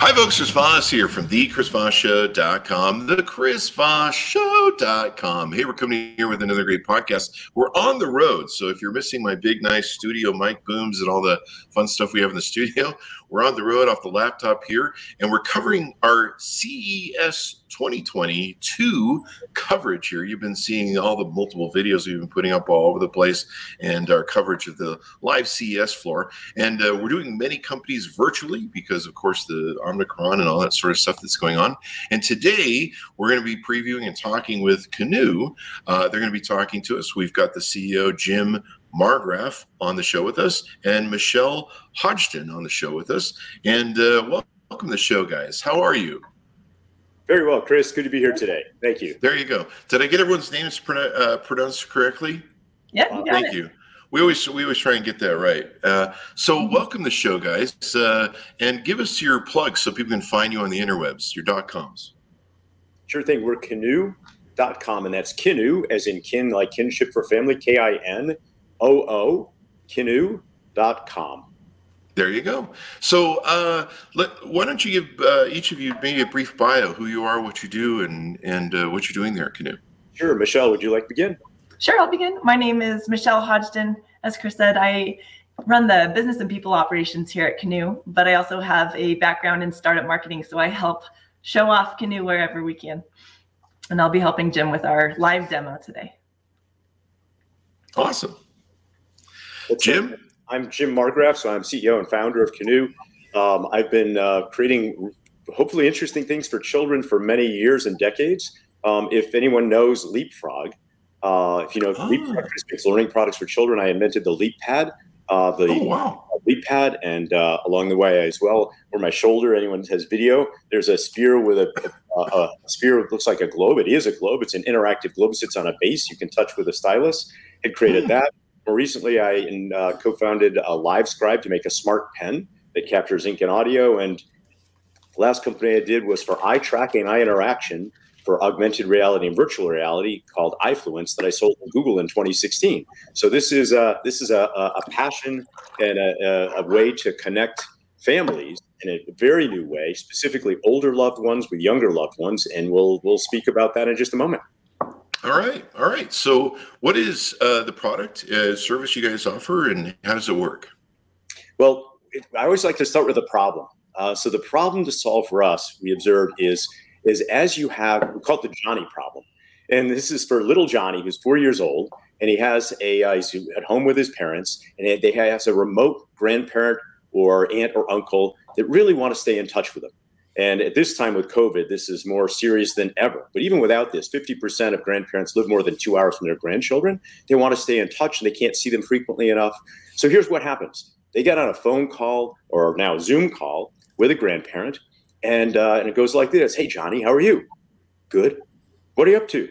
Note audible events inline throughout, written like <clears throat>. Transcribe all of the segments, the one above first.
Hi, folks. Chris Voss here from thechrisvossshow.com, thechrisvossshow.com. Hey, we're coming here with another great podcast. We're on the road, so if you're missing my big, nice studio mic booms and all the fun stuff we have in the studio, we're on the road off the laptop here, and we're covering our CES 2022 coverage here. You've been seeing all the multiple videos we've been putting up all over the place and our coverage of the live CES floor. And uh, we're doing many companies virtually because, of course, the Omicron and all that sort of stuff that's going on. And today we're going to be previewing and talking with Kinoo. Uh, they're going to be talking to us. We've got the CEO, Jim Marggraff on the show with us and Michelle Hodgson on the show with us. And uh, welcome to the show, guys. How are you? Very well, Chris. Good to be here today. Thank you. There you go. Did I get everyone's names uh, pronounced correctly? Yep. Uh, thank it. you. We always we always try and get that right. Uh, so welcome to the show, guys, uh, and give us your plugs so people can find you on the interwebs. Your dot coms. Sure thing. We're Kinoo.com, and that's Kinoo, as in kin, like kinship for family. K I N O O Kinoo.com. There you go. So, uh, let, why don't you give uh, each of you maybe a brief bio, who you are, what you do, and and uh, what you're doing there at Kinoo. Sure, Michelle. Would you like to begin? Sure, I'll begin. My name is Michelle Hodgson. As Chris said, I run the business and people operations here at Kinoo, but I also have a background in startup marketing, so I help show off Kinoo wherever we can. And I'll be helping Jim with our live demo today. Awesome. Jim? I'm Jim Marggraff, so I'm CEO and founder of Kinoo. Um, I've been uh, creating hopefully interesting things for children for many years and decades. Um, if anyone knows Leapfrog, uh, if you know oh. Leapfrog makes learning products for children, I invented the LeapPad. Uh, the oh, wow. LeapPad, and uh, along the way as well, over my shoulder, anyone has video, there's a sphere with a, a, a sphere that looks like a globe. It is a globe. It's an interactive globe. It sits on a base you can touch with a stylus. Had created mm. that. More recently, I uh, co-founded a LiveScribe to make a smart pen that captures ink and audio. And the last company I did was for eye tracking, eye interaction for augmented reality and virtual reality called Eyefluence that I sold to Google in 2016. So this is a, this is a, a passion and a, a way to connect families in a very new way, specifically older loved ones with younger loved ones, and we'll we'll speak about that in just a moment. All right, all right. So, what is uh, the product uh, service you guys offer, and how does it work? Well, it, I always like to start with a problem. Uh, so, the problem to solve for us, we observed, is is as you have we call it the Johnny problem, and this is for little Johnny who's four years old, and he has a uh, he's at home with his parents, and they has a remote grandparent or aunt or uncle that really want to stay in touch with him. And at this time with COVID, this is more serious than ever. But even without this, 50% of grandparents live more than two hours from their grandchildren. They want to stay in touch and they can't see them frequently enough. So here's what happens they get on a phone call or now a Zoom call with a grandparent, and, uh, and it goes like this Hey, Johnny, how are you? Good. What are you up to?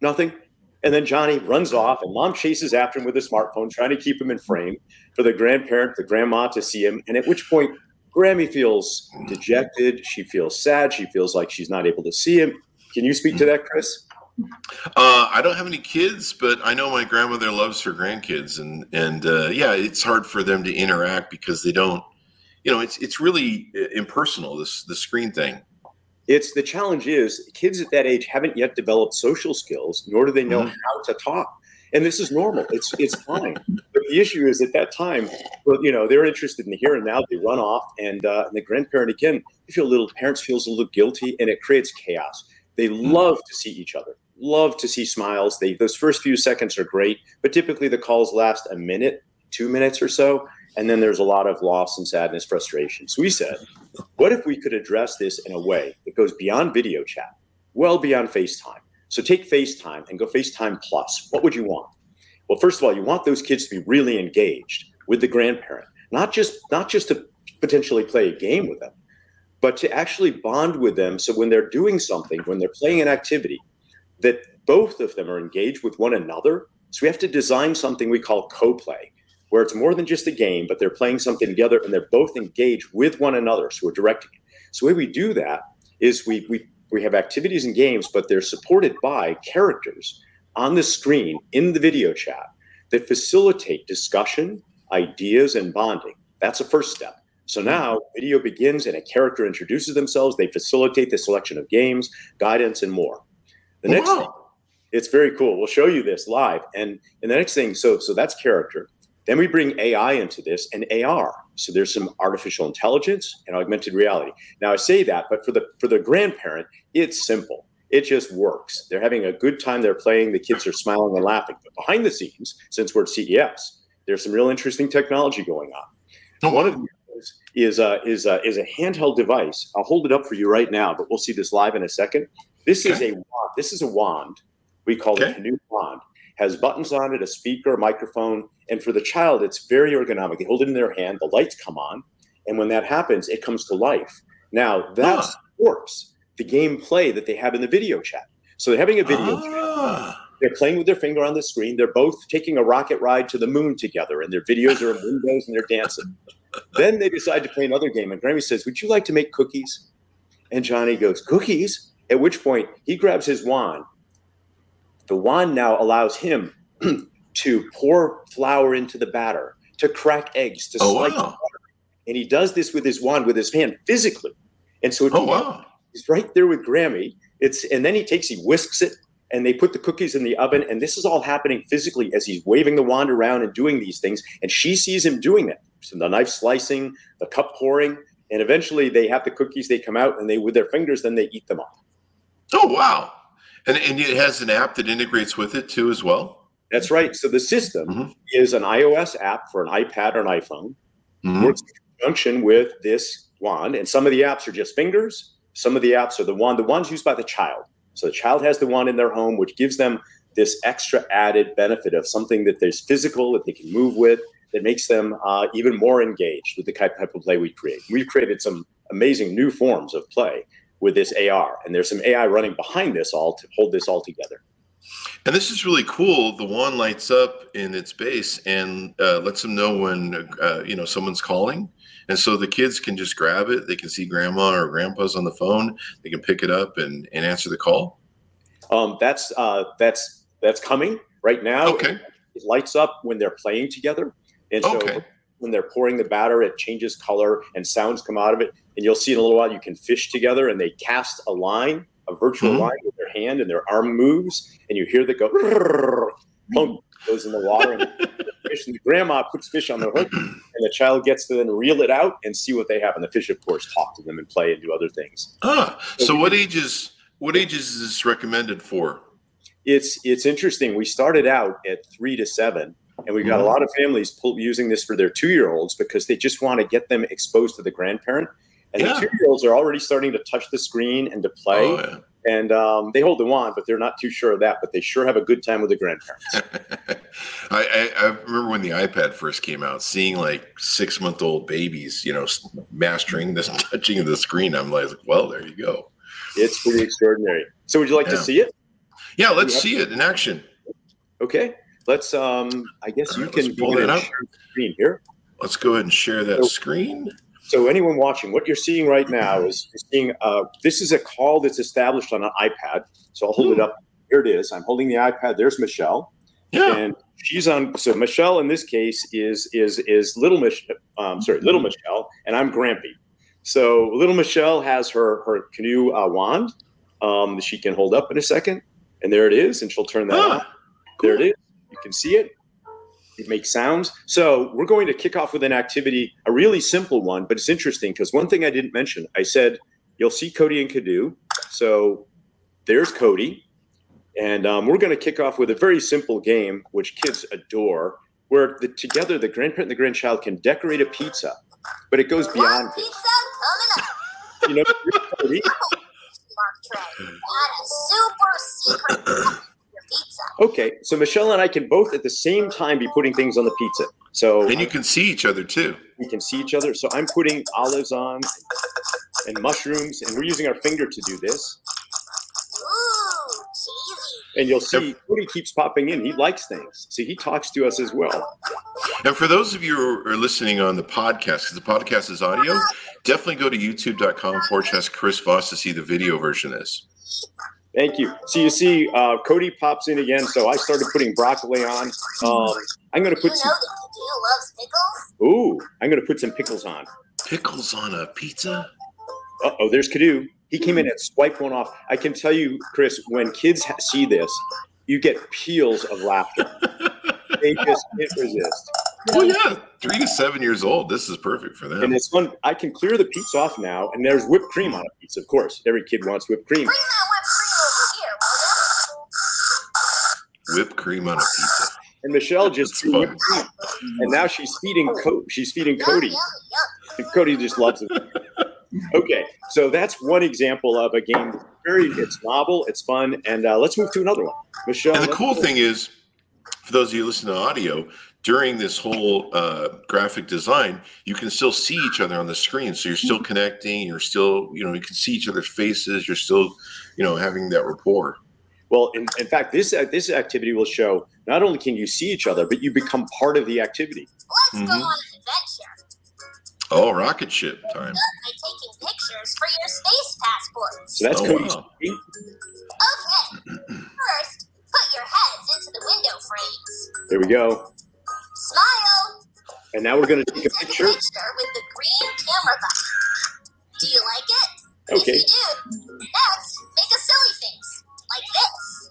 Nothing. And then Johnny runs off, and mom chases after him with a smartphone, trying to keep him in frame for the grandparent, the grandma to see him. And at which point, Grammy feels dejected. She feels sad. She feels like she's not able to see him. Can you speak to that, Chris? Uh, I don't have any kids, but I know my grandmother loves her grandkids, and and uh, yeah, it's hard for them to interact because they don't, you know, it's it's really uh, impersonal. This the screen thing. It's the challenge is kids at that age haven't yet developed social skills, nor do they know mm-hmm. how to talk and this is normal. It's it's fine. But the issue is at that time, well, you know, they're interested in the here and now. They run off, and, uh, and the grandparent again, they feel little parents feels a little guilty, and it creates chaos. They hmm. love to see each other, love to see smiles. They those first few seconds are great, but typically the calls last a minute, two minutes or so, and then there's a lot of loss and sadness, frustration. So we said, what if we could address this in a way that goes beyond video chat, well beyond FaceTime? So take FaceTime and go FaceTime Plus. What would you want? Well, first of all, you want those kids to be really engaged with the grandparent, not just not just to potentially play a game with them, but to actually bond with them. So when they're doing something, when they're playing an activity, that both of them are engaged with one another. So we have to design something we call co-play, where it's more than just a game, but they're playing something together and they're both engaged with one another. So we're directing it. So the way we do that is we we we have activities and games, but they're supported by characters on the screen in the video chat that facilitate discussion, ideas, and bonding. That's the first step. So mm-hmm. now video begins and a character introduces themselves. They facilitate the selection of games, guidance, and more. The next Wow. thing, it's very cool. We'll show you this live. And and the next thing, so so that's character. Then we bring AI into this and AR. So there's some artificial intelligence and augmented reality. Now I say that, but for the for the grandparent, it's simple. It just works. They're having a good time. They're playing. The kids are smiling and laughing. But behind the scenes, since we're at CES, there's some real interesting technology going on. Oh, One of them is uh, is a, is a, is a handheld device. I'll hold it up for you right now, but we'll see this live in a second. This is a wand. This is a wand. We call Okay. it a new wand. Has buttons on it, a speaker, a microphone, and for the child, it's very ergonomic. They hold it in their hand. The lights come on, and when that happens, it comes to life. Now that Ah. supports the gameplay that they have in the video chat. So they're having a video. Ah. They're playing with their finger on the screen. They're both taking a rocket ride to the moon together, and their videos are in windows and they're dancing. then they decide to play another game, and Grammy says, Would you like to make cookies? And Johnny goes, Cookies? At which point he grabs his wand. The wand now allows him <clears throat> to pour flour into the batter, to crack eggs, to Oh, slice wow. butter. And he does this with his wand, with his hand physically. And so Oh, wow. He's right there with Grammy. It's and then he takes, he whisks it, and they put the cookies in the oven. And this is all happening physically as he's waving the wand around and doing these things. And she sees him doing that. So the knife slicing, the cup pouring, and eventually they have the cookies. They come out and they with their fingers, then they eat them up. Oh, wow. And, and it has an app that integrates with it too, as well. That's right. So the system Mhm. is an iOS app for an iPad or an iPhone. Mhm. Works in conjunction with this wand. And some of the apps are just fingers. Some of the apps are the wand. The wand's used by the child. So the child has the wand in their home, which gives them this extra added benefit of something that there's physical that they can move with that makes them uh, even more engaged with the type of play we create. We've created some amazing new forms of play with this AR, and there's some AI running behind this all to hold this all together. And this is really cool. The wand lights up in its base and uh, lets them know when uh, you know someone's calling, and so the kids can just grab it. They can see grandma or grandpa's on the phone. They can pick it up and, and answer the call. Um, that's uh, that's that's coming right now. Okay. It lights up when they're playing together, and so Okay. when they're pouring the batter, it changes color and sounds come out of it. And you'll see in a little while you can fish together, and they cast a line, a virtual Mhm. line with their hand, and their arm moves, and you hear the go. <laughs> Plunk goes in the water, and the fish. And the grandma puts fish on the hook, and the child gets to then reel it out and see what they have. And the fish, of course, talk to them and play and do other things. Ah, so what ages? What ages is this recommended for? it's it's interesting. We started out at three to seven, and we've got a Mhm. lot of families pull, using this for their two year olds because they just want to get them exposed to the grandparent. And Yeah. the two year olds are already starting to touch the screen and to play, Oh, yeah. and um, they hold the wand, but they're not too sure of that. But they sure have a good time with the grandparents. <laughs> I, I, I remember when the iPad first came out, seeing like six month old babies, you know, mastering this <laughs> touching of the screen. I'm like, well, there you go. It's pretty extraordinary. So, would you like to see it? Yeah, let's Yeah. see it in action. Okay, let's. Um, I guess All you right, can pull that up. share the screen here. Let's go ahead and share that So- screen. So anyone watching, what you're seeing right now is you're seeing uh, this is a call that's established on an iPad. So I'll hold it Hmm. up. Here it is. I'm holding the iPad. There's Michelle, Yeah. and she's on. So Michelle in this case is is is little Mich- um, sorry, little Michelle, and I'm Grampy. So little Michelle has her her Kinoo uh, wand um, that she can hold up in a second, and there it is, and she'll turn that on. Ah, There it is. You can see it. It makes sounds. So we're going to kick off with an activity, a really simple one, but it's interesting because one thing I didn't mention, I said you'll see Cody and Kadu. So there's Cody, and um, we're going to kick off with a very simple game which kids adore, where the, together the grandparent and the grandchild can decorate a pizza, but it goes beyond this. pizza coming up. You know, Cody, Mark Trey. A super secret. Okay, so Michelle and I can both at the same time be putting things on the pizza. So And you can see each other too. we can see each other. So I'm putting olives on and mushrooms, and we're using our finger to do this. And you'll see Cody keeps popping in. He likes things. So he talks to us as well. And for those of you who are listening on the podcast, because the podcast is audio, definitely go to youtube.com forward slash Chris Voss to see the video version of this. Thank you. So you see, uh, Cody pops in again. So I started putting broccoli on. Um, I'm going to You put know some. that Canoe loves pickles? Ooh, I'm going to put some pickles on. Pickles on a pizza? Uh oh, there's Canoe. He came in and swiped one off. I can tell you, Chris, when kids ha- see this, you get peals of laughter. <laughs> They just can't resist. Well, yeah, three to seven years old. This is perfect for them. And it's fun. I can clear the pizza off now, and there's whipped cream on a pizza. Of course, every kid wants whipped cream. Bring whipped cream over here, will Whipped cream on a pizza. And Michelle just threw fun. whipped cream, and now she's feeding Co- she's feeding? Cody. Yum. <laughs> Cody just loves it. Okay, so that's one example of a game. that's Very, it's novel, it's fun, and uh, let's move to another one. Michelle. And the cool go. thing is, for those of you listening to audio, during this whole uh, graphic design, you can still see each other on the screen. So you're still connecting. You're still, you know, you can see each other's faces. You're still, you know, having that rapport. Well, in, in fact, this uh, this activity will show not only can you see each other, but you become part of the activity. Let's Mhm. go on an adventure. Oh, rocket ship time. By taking pictures for your space passports. So that's Oh, Cody's. wow. Okay. First, put your heads into the window frames. There we go. Smile. And now we're going to take a Take a picture. picture with the green camera button. Do you like it? Okay. If you do, next, make a silly face, like this.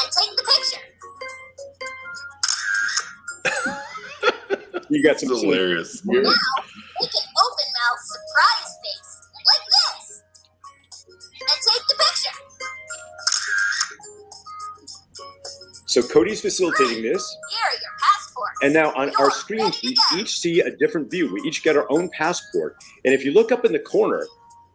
And take the picture. You got some hilarious. Now, make an open mouth surprise face, like this. And take the picture. So Cody's facilitating this. Here are your passports. And now on our screens, we each see a different view. We each get our own passport. And if you look up in the corner,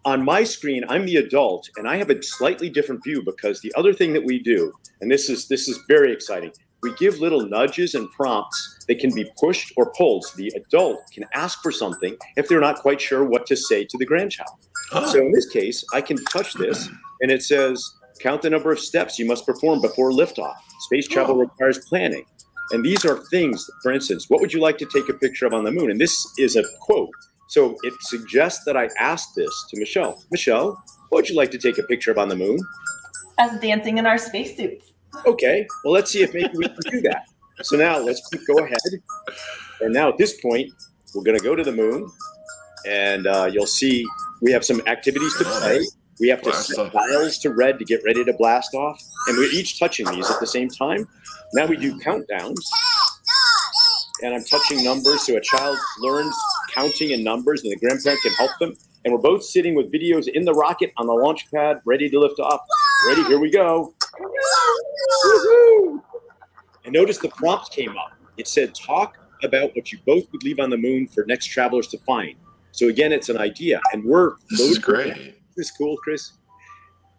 on my screen, I'm the adult, and I have a slightly different view because the other thing that we do, and this is this is very exciting, we give little nudges and prompts that can be pushed or pulled. So the adult can ask for something if they're not quite sure what to say to the grandchild. Oh, So in this case, I can touch this, and it says, "Count the number of steps you must perform before liftoff. Space travel oh. requires planning." And these are things, for instance, what would you like to take a picture of on the moon? And this is a quote. So it suggests that I ask this to Michelle. Michelle, what would you like to take a picture of on the moon? Us dancing in our spacesuits. Okay, well, let's see if maybe we can do that. So now let's keep, go ahead. And now at this point, we're going to go to the moon, and uh, you'll see we have some activities to play. We have to Blast set off. dials to red to get ready to blast off, and we're each touching these at the same time. Now we do countdowns, and I'm touching numbers so a child learns counting and numbers, and the grandparent can help them. And we're both sitting with videos in the rocket on the launch pad, ready to lift off. Ready? Here we go. Woohoo! And notice the prompt came up. It said, talk about what you both would leave on the moon for next travelers to find. So again, it's an idea, and we're this is loaded with great. This is cool, Chris.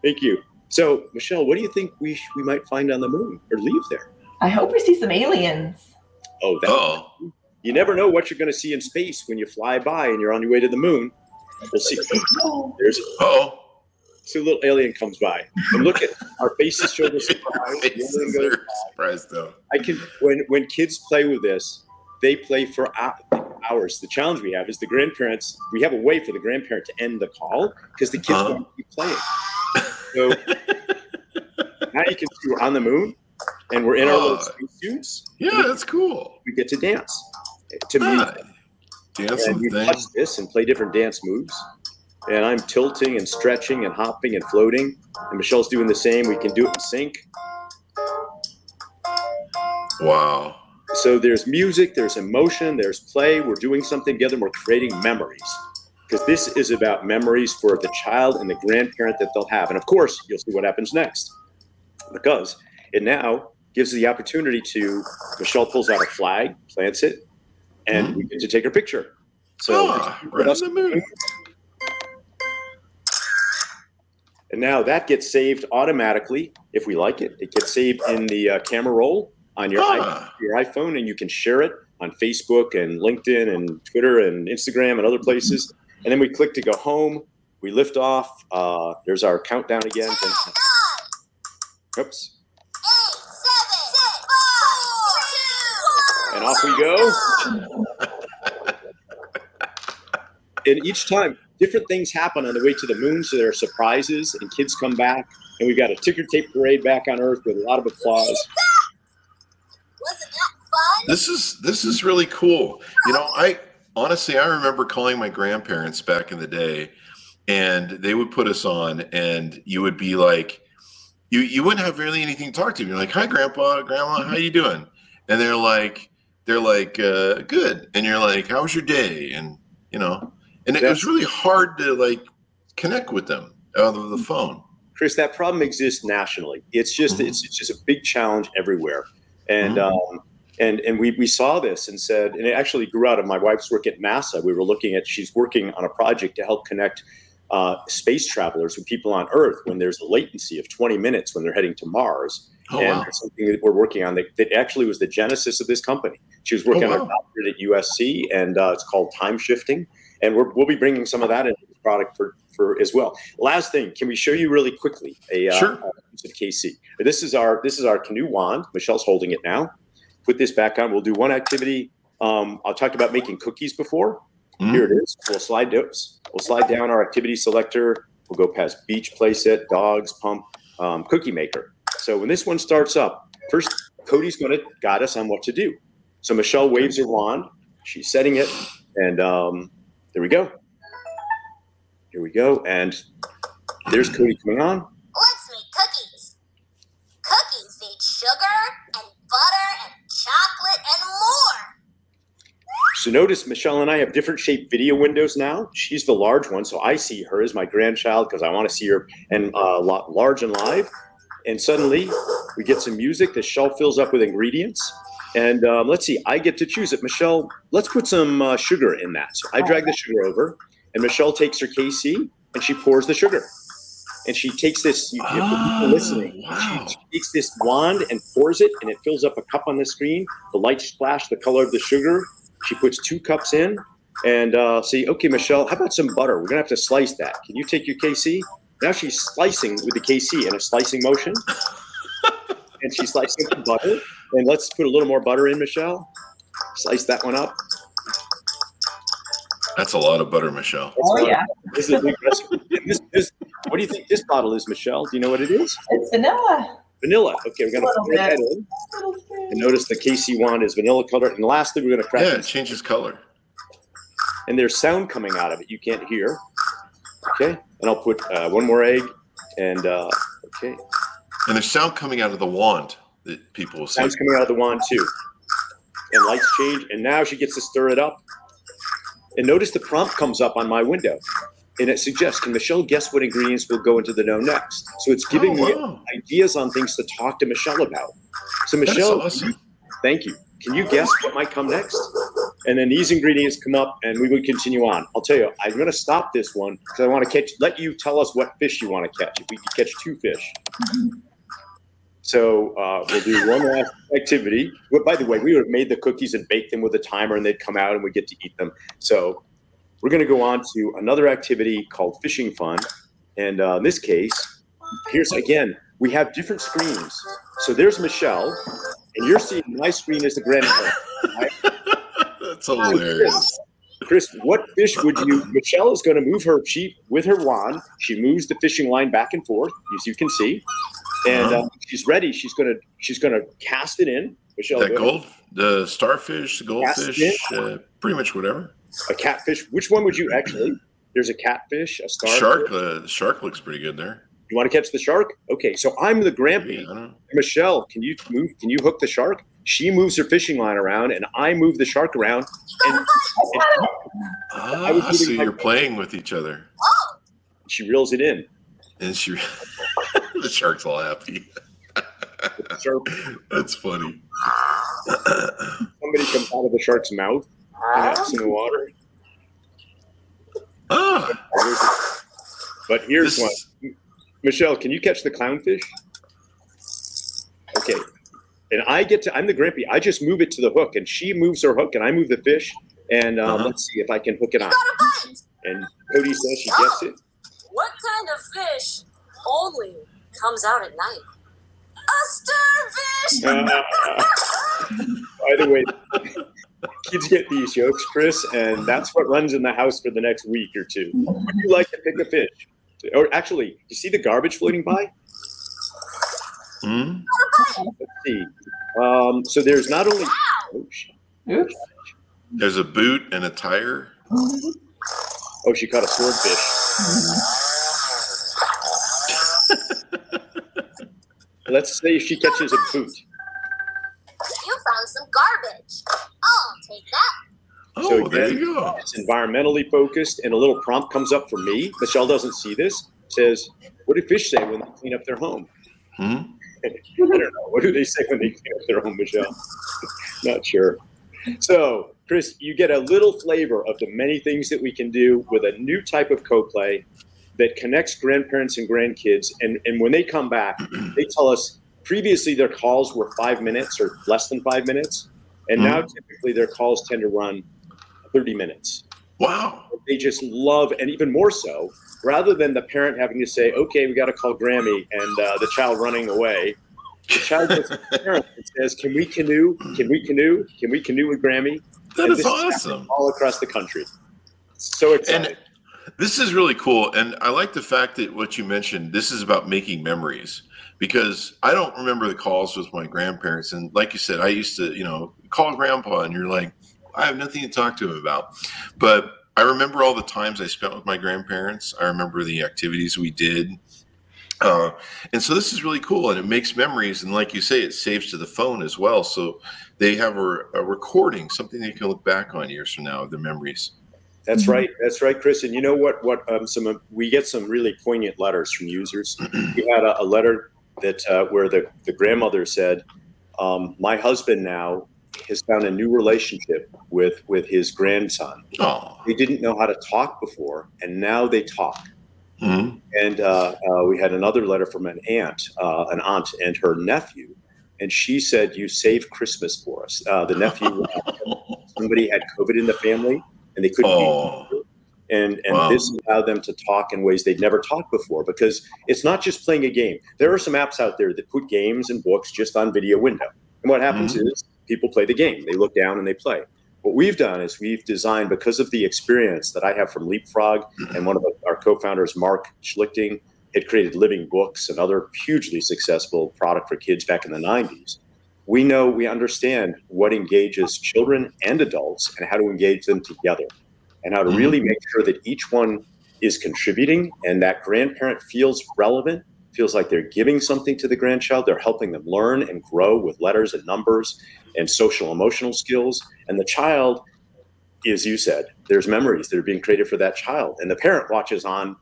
Thank you. So, Michelle, what do you think we sh- we might find on the moon or leave there? I hope we see some aliens. Oh, that, Oh, you never know what you're going to see in space when you fly by and you're on your way to the moon. We'll see. There's oh. so a little alien comes by, and look at our faces show the <laughs> surprise. The Faces are surprised though. I can when when kids play with this, they play for hours. The challenge we have is the grandparents. We have a way for the grandparent to end the call because the kids Uh-huh. want to keep playing. So now you can see we're on the moon, and we're in our little Uh, suits. Yeah, that's cool. We get to dance to Ah, music, dancing and we thing. touch this and play different dance moves. And I'm tilting and stretching and hopping and floating, and Michelle's doing the same. We can do it in sync. Wow. So there's music, there's emotion, there's play. We're doing something together. We're creating memories because this is about memories for the child and the grandparent that they'll have. And of course, you'll see what happens next because it now gives the opportunity to Michelle pulls out a flag, plants it, and we get to take her picture. So ah, right on the moon. And now that gets saved automatically if we like it. It gets saved in the uh, camera roll on your, Ah. i- your iPhone, and you can share it on Facebook and LinkedIn and Twitter and Instagram and other places. And then we click to go home. We lift off. Uh, there's our countdown again. Oops. eight, seven, six, five, two, one. And off we go. And each time, different things happen on the way to the moon. So there are surprises, and kids come back, and we've got a ticker tape parade back on Earth with a lot of applause. Wasn't that fun? This is this is really cool. You know, I honestly I remember calling my grandparents back in the day, and they would put us on, and you would be like, you you wouldn't have really anything to talk to. You're like, "Hi, Grandpa, Grandma, how you doing?" And they're like, they're like, uh, "Good," and you're like, "How was your day?" And you know, and it was really hard to like connect with them out of the phone. Chris, that problem exists nationally. It's just Mhm. it's, it's just a big challenge everywhere, and um, and and we we saw this and said, and it actually grew out of my wife's work at NASA. We were looking at she's working on a project to help connect uh, space travelers with people on Earth when there's a latency of 20 minutes when they're heading to Mars. Oh and wow! something that we're working on that, that actually was the genesis of this company. She was working Oh, on a wow. doctorate at USC, and uh, it's called time shifting. And we're, we'll be bringing some of that into the product for, for as well. Last thing, can we show you really quickly a, uh, Sure. piece of KC? This is our this is our Kinoo wand. Michelle's holding it now. Put this back on. We'll do one activity. Um, I talked about making cookies before. Mhm. Here it is. We'll slide those. We'll slide down our activity selector. We'll go past beach playset, dogs, pump, um, cookie maker. So when this one starts up, first Cody's going to guide us on what to do. So Michelle waves her wand. She's setting it, and um, there we go. Here we go, and there's Cody coming on. Let's make cookies. Cookies need sugar and butter and chocolate and more. So notice Michelle and I have different shaped video windows now. She's the large one, so I see her as my grandchild because I want to see her and uh, large and live. And suddenly we get some music. The shelf fills up with ingredients. And um, let's see, I get to choose it. Michelle, let's put some uh, sugar in that. So I drag the sugar over, and Michelle takes her KC and she pours the sugar. And she takes this, you, you have to be Oh, listening. wow. She takes this wand and pours it, and it fills up a cup on the screen. The lights splash the color of the sugar. She puts two cups in and uh, say, okay, Michelle, how about some butter? We're going to have to slice that. Can you take your KC? Now she's slicing with the KC in a slicing motion. <laughs> and she's slicing the butter. And let's put a little more butter in, Michelle. Slice that one up. That's a lot of butter, Michelle. That's Oh not- yeah, This is a big recipe. <laughs> This, this, what do you think this bottle is, Michelle? Do you know what it is? it's vanilla. Vanilla. Okay, we're going to put that bit. in. And notice the KC wand is vanilla color. And lastly, we're going to crack Yeah, it it changes color. and there's sound coming out of it you can't hear. Okay, and I'll put uh, one more egg, and uh, okay, And there's sound coming out of the wand that people will see. sound's coming out of the wand too, and lights change, and now she gets to stir it up. And notice the prompt comes up on my window, and it suggests, "Can Michelle guess what ingredients will go into the dough next?" So it's giving Oh, me ideas on things to talk to Michelle about. So Michelle, awesome. thank you. Can you guess what might come next? And then these ingredients come up, and we would continue on. I'll tell you, I'm going to stop this one because I want to catch. Let you tell us what fish you want to catch. If we can catch two fish, so uh, we'll do one last activity. Well, by the way, we would have made the cookies and baked them with a timer, and they'd come out, and we get to eat them. So we're going to go on to another activity called fishing fun, and uh, in this case, here's again we have different screens. So there's Michelle, and you're seeing my screen as the grandparent. <laughs> That's hilarious. Chris, what fish would you? Michelle is going to move her sheep with her wand. She moves the fishing line back and forth, as you can see, and uh, she's ready. She's going to she's going to cast it in. Michelle, That gold, the starfish, the goldfish, uh, pretty much whatever. a catfish. Which one would you actually? There's a catfish, a star. Shark, uh, the shark looks pretty good there. You want to catch the shark? Okay, so I'm the Yeah. I don't know. Michelle, can you move? Can you hook the shark? She moves her fishing line around, and I move the shark around. And, Ah, was so you're playing with each other, she reels it in. and she, <laughs> the shark's all happy. Shark, That's funny. somebody comes out of the shark's mouth and it's in the water. ah, But here's this, one. Michelle, can you catch the clownfish? Okay. And I get to, I'm the Grampy. I just move it to the hook, and she moves her hook, and I move the fish. And um, Uh-huh. let's see if I can hook it on. Got a bite. And Cody says she gets it. What kind of fish only comes out at night? A starfish! Uh, <laughs> by the way, kids get these jokes, Chris, and that's what runs in the house for the next week or two. Would you like to pick a fish? Or actually, you see the garbage floating by? Hmm? Let's see. Um, so there's not only. Oh, she, Oops. There's a boot and a tire. oh, she caught a swordfish. <laughs> Let's say she catches a boot. You found some garbage. I'll take that. Oh, So there you go. It's environmentally focused, and a little prompt comes up for me. Michelle doesn't see this. Says, "What do fish say when they clean up their home?" Hmm? <laughs> I don't know. What do they say when they clean up their home, Michelle? <laughs> Not sure. So, Chris, you get a little flavor of the many things that we can do with a new type of co-play that connects grandparents and grandkids. And, and when they come back, <clears throat> they tell us previously their calls were five minutes or less than five minutes. And now typically their calls tend to run 30 minutes Wow. they just love, and even more so, rather than the parent having to say, "Okay, we got to call Grammy," and uh, the child running away, the child goes to the parent and says, "Can we Kinoo? Can we Kinoo? Can we Kinoo with Grammy?" That And is awesome. All across the country. So exciting. And this is really cool. And I like the fact that what you mentioned, this is about making memories because I don't remember the calls with my grandparents. And like you said, I used to, you know, call grandpa and you're like, I have nothing to talk to him about. But I remember all the times I spent with my grandparents. I remember the activities we did. Uh, and so this is really cool and it makes memories. And like you say, it saves to the phone as well. So they have a, a recording, something they can look back on years from now of the memories. That's right. That's right, Chris. And you know what? What um, some of- we get some really poignant letters from users. <clears throat> we had a, a letter that uh, where the the grandmother said, um, "My husband now has found a new relationship with with his grandson. Oh, They didn't know how to talk before, and now they talk." Mhm. And uh, uh, we had another letter from an aunt, uh, an aunt and her nephew, and she said, "You saved Christmas for us." Uh, the nephew, <laughs> somebody had COVID in the family, and they couldn't. be Oh. and and Wow. this allowed them to talk in ways they'd never talked before because it's not just playing a game. There are some apps out there that put games and books just on video window, and what happens Mm-hmm. is people play the game. They look down and they play. What we've done is we've designed because of the experience that I have from Leapfrog and one of our co-founders, Mark Schlichting, had created Living Books, another hugely successful product for kids back in the 90s. We know, we understand what engages children and adults and how to engage them together and how to Mhm. really make sure that each one is contributing and that grandparent feels relevant, feels like they're giving something to the grandchild. They're helping them learn and grow with letters and numbers and social emotional skills. And the child, as you said, there's memories that are being created for that child. And the parent watches on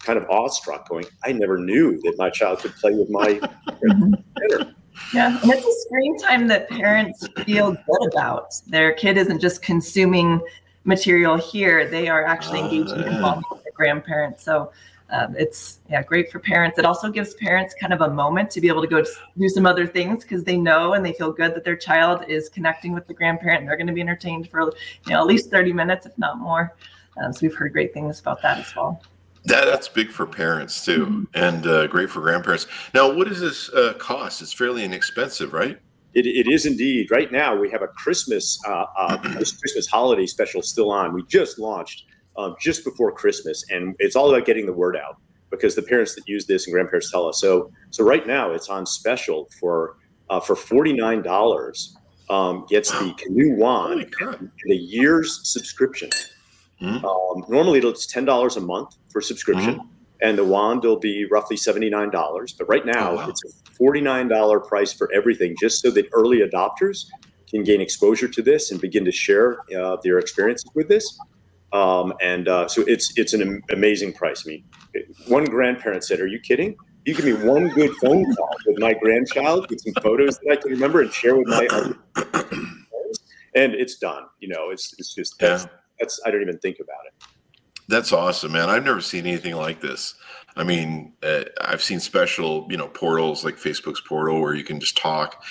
kind of awestruck, going, I never knew that my child could play with my <laughs> dinner. Yeah, and it's a screen time that parents feel good about. Their kid isn't just consuming material here; they are actually Oh, engaging yeah. and bonding with their grandparents. So um, it's yeah, great for parents. It also gives parents kind of a moment to be able to go do some other things because they know and they feel good that their child is connecting with the grandparent. And they're going to be entertained for you know at least thirty minutes, if not more. Um, so we've heard great things about that as well. That, that's big for parents too, and uh, great for grandparents. Now, what does this uh, cost? It's fairly inexpensive, right? It, it is indeed. Right now, we have a Christmas uh, uh, Christmas holiday special still on. We just launched um, just before Christmas, and it's all about getting the word out because the parents that use this and grandparents tell us. So, so right now, it's on special for uh, for forty nine dollars. Um, gets the Kinoo wand and a year's subscription. Hmm. Um, normally, it's ten dollars a month for subscription, and the wand will be roughly seventy nine dollars. But right now, Oh, wow. it's a forty nine dollar price for everything, just so that early adopters can gain exposure to this and begin to share uh, their experiences with this. Um, and uh, so it's it's an amazing price. I mean, one grandparent said, "Are you kidding? You give me one good phone call with my grandchild with some photos that I can remember and share with my other and it's done. You know, it's it's just that's, Yeah. that's I don't even think about it. That's awesome, man. I've never seen anything like this. I mean, uh, I've seen special, you know, portals like Facebook's portal where you can just talk,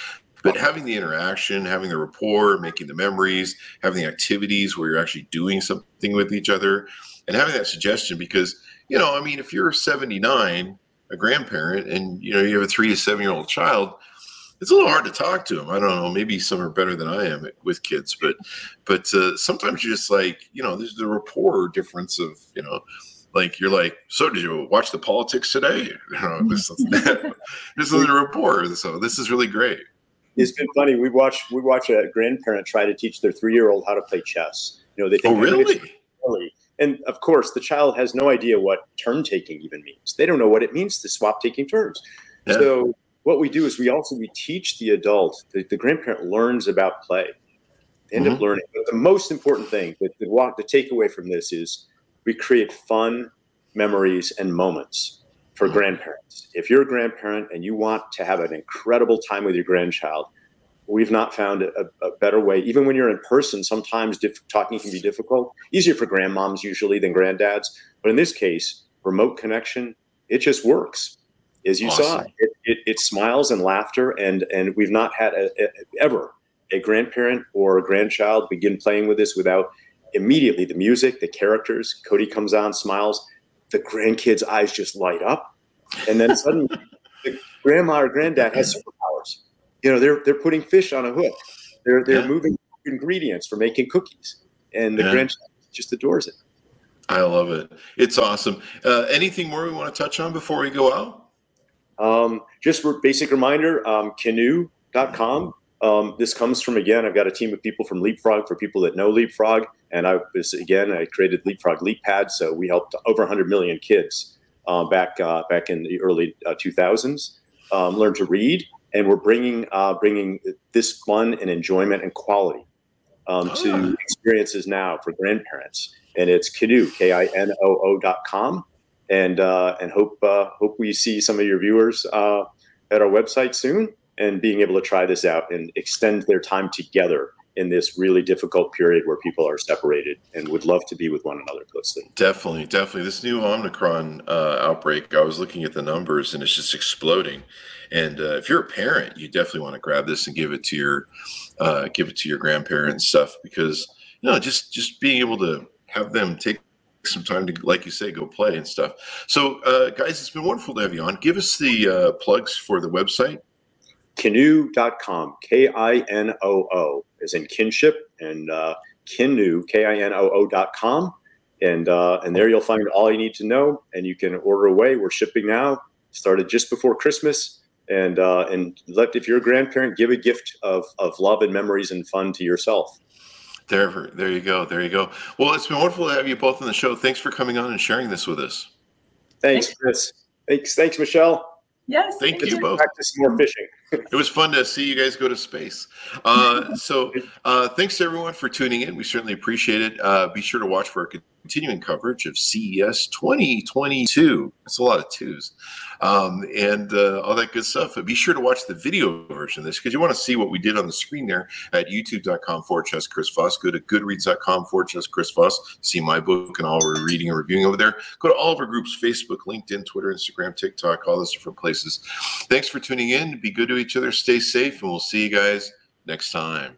but having the interaction, having the rapport, making the memories, having the activities where you're actually doing something with each other, and having that suggestion because, you know, I mean, if you're 79, a grandparent, and you know you have a three to seven year old child, it's a little hard to talk to them. I don't know. Maybe some are better than I am with kids, but but uh, sometimes you're just like you know there's the rapport difference of you know like you're like so did you watch the politics today? <laughs> You know this <laughs> this is the rapport. So this is really great. It's been funny. We watch we watch a grandparent try to teach their three year old how to play chess. You know they think oh really really. And of course, the child has no idea what turn taking even means. They don't know what it means to swap taking turns. Yeah. So what we do is we also we teach the adult the, the grandparent learns about play they end mm-hmm. up learning but the most important thing that the, the takeaway from this is we create fun memories and moments for grandparents. If you're a grandparent and you want to have an incredible time with your grandchild we've not found a, a better way. Even when you're in person sometimes diff- talking can be difficult. Easier for grandmoms usually than granddads. But in this case remote connection it just works as you awesome. saw, it, it, it, smiles and laughter, and and we've not had a, a, ever a grandparent or a grandchild begin playing with this without immediately the music, the characters. Cody comes on, smiles, the grandkids' eyes just light up, and then suddenly <laughs> the grandma or granddad has superpowers. You know, they're they're putting fish on a hook. They're they're yeah. moving ingredients for making cookies, and the yeah. grandchild just adores it. I love it. It's awesome. Uh, anything more we want to touch on before we go out? Um, just for basic reminder, um, Kinoo.com. Um, this comes from again. I've got a team of people from Leapfrog for people that know Leapfrog, and I was again I created Leapfrog LeapPad, so we helped over 100 million kids uh, back uh, back in the early uh, 2000s um, learn to read, and we're bringing uh, bringing this fun and enjoyment and quality um, to experiences now for grandparents, and it's Kinoo K I N O O dot com. And uh, and hope uh, hope we see some of your viewers uh, at our website soon and being able to try this out and extend their time together in this really difficult period where people are separated and would love to be with one another closely. Definitely, definitely. This new Omicron uh, outbreak, I was looking at the numbers and it's just exploding. And uh, if you're a parent, you definitely want to grab this and give it to your uh, give it to your grandparents stuff because you know just just being able to have them take some time to, like you say, go play and stuff. So, uh, guys, it's been wonderful to have you on. Give us the uh, plugs for the website. Kinoo.com, K I N O O, is in kinship, and uh, Kinoo, K I N O O.com. And, uh, and there you'll find all you need to know, and you can order away. We're shipping now, started just before Christmas. And, uh, and let, if you're a grandparent, give a gift of, of love and memories and fun to yourself. There, there you go. There you go. Well, it's been wonderful to have you both on the show. Thanks for coming on and sharing this with us. Thanks, Chris. Thanks, thanks, Michelle. Yes. Thank, thank you, you both. Practice more fishing. <laughs> it was fun to see you guys go to space. Uh, so, uh, thanks everyone for tuning in. We certainly appreciate it. Uh, be sure to watch for our continuing coverage of CES 2022. That's a lot of twos um, and uh, all that good stuff. But be sure to watch the video version of this because you want to see what we did on the screen there at youtube.com forward slash Chris Voss. Go to goodreads.com forward slash Chris Voss. See my book and all we're reading and reviewing over there. Go to all of our groups Facebook, LinkedIn, Twitter, Instagram, TikTok, all those different places. Thanks for tuning in. Be good to each other. Stay safe, and we'll see you guys next time.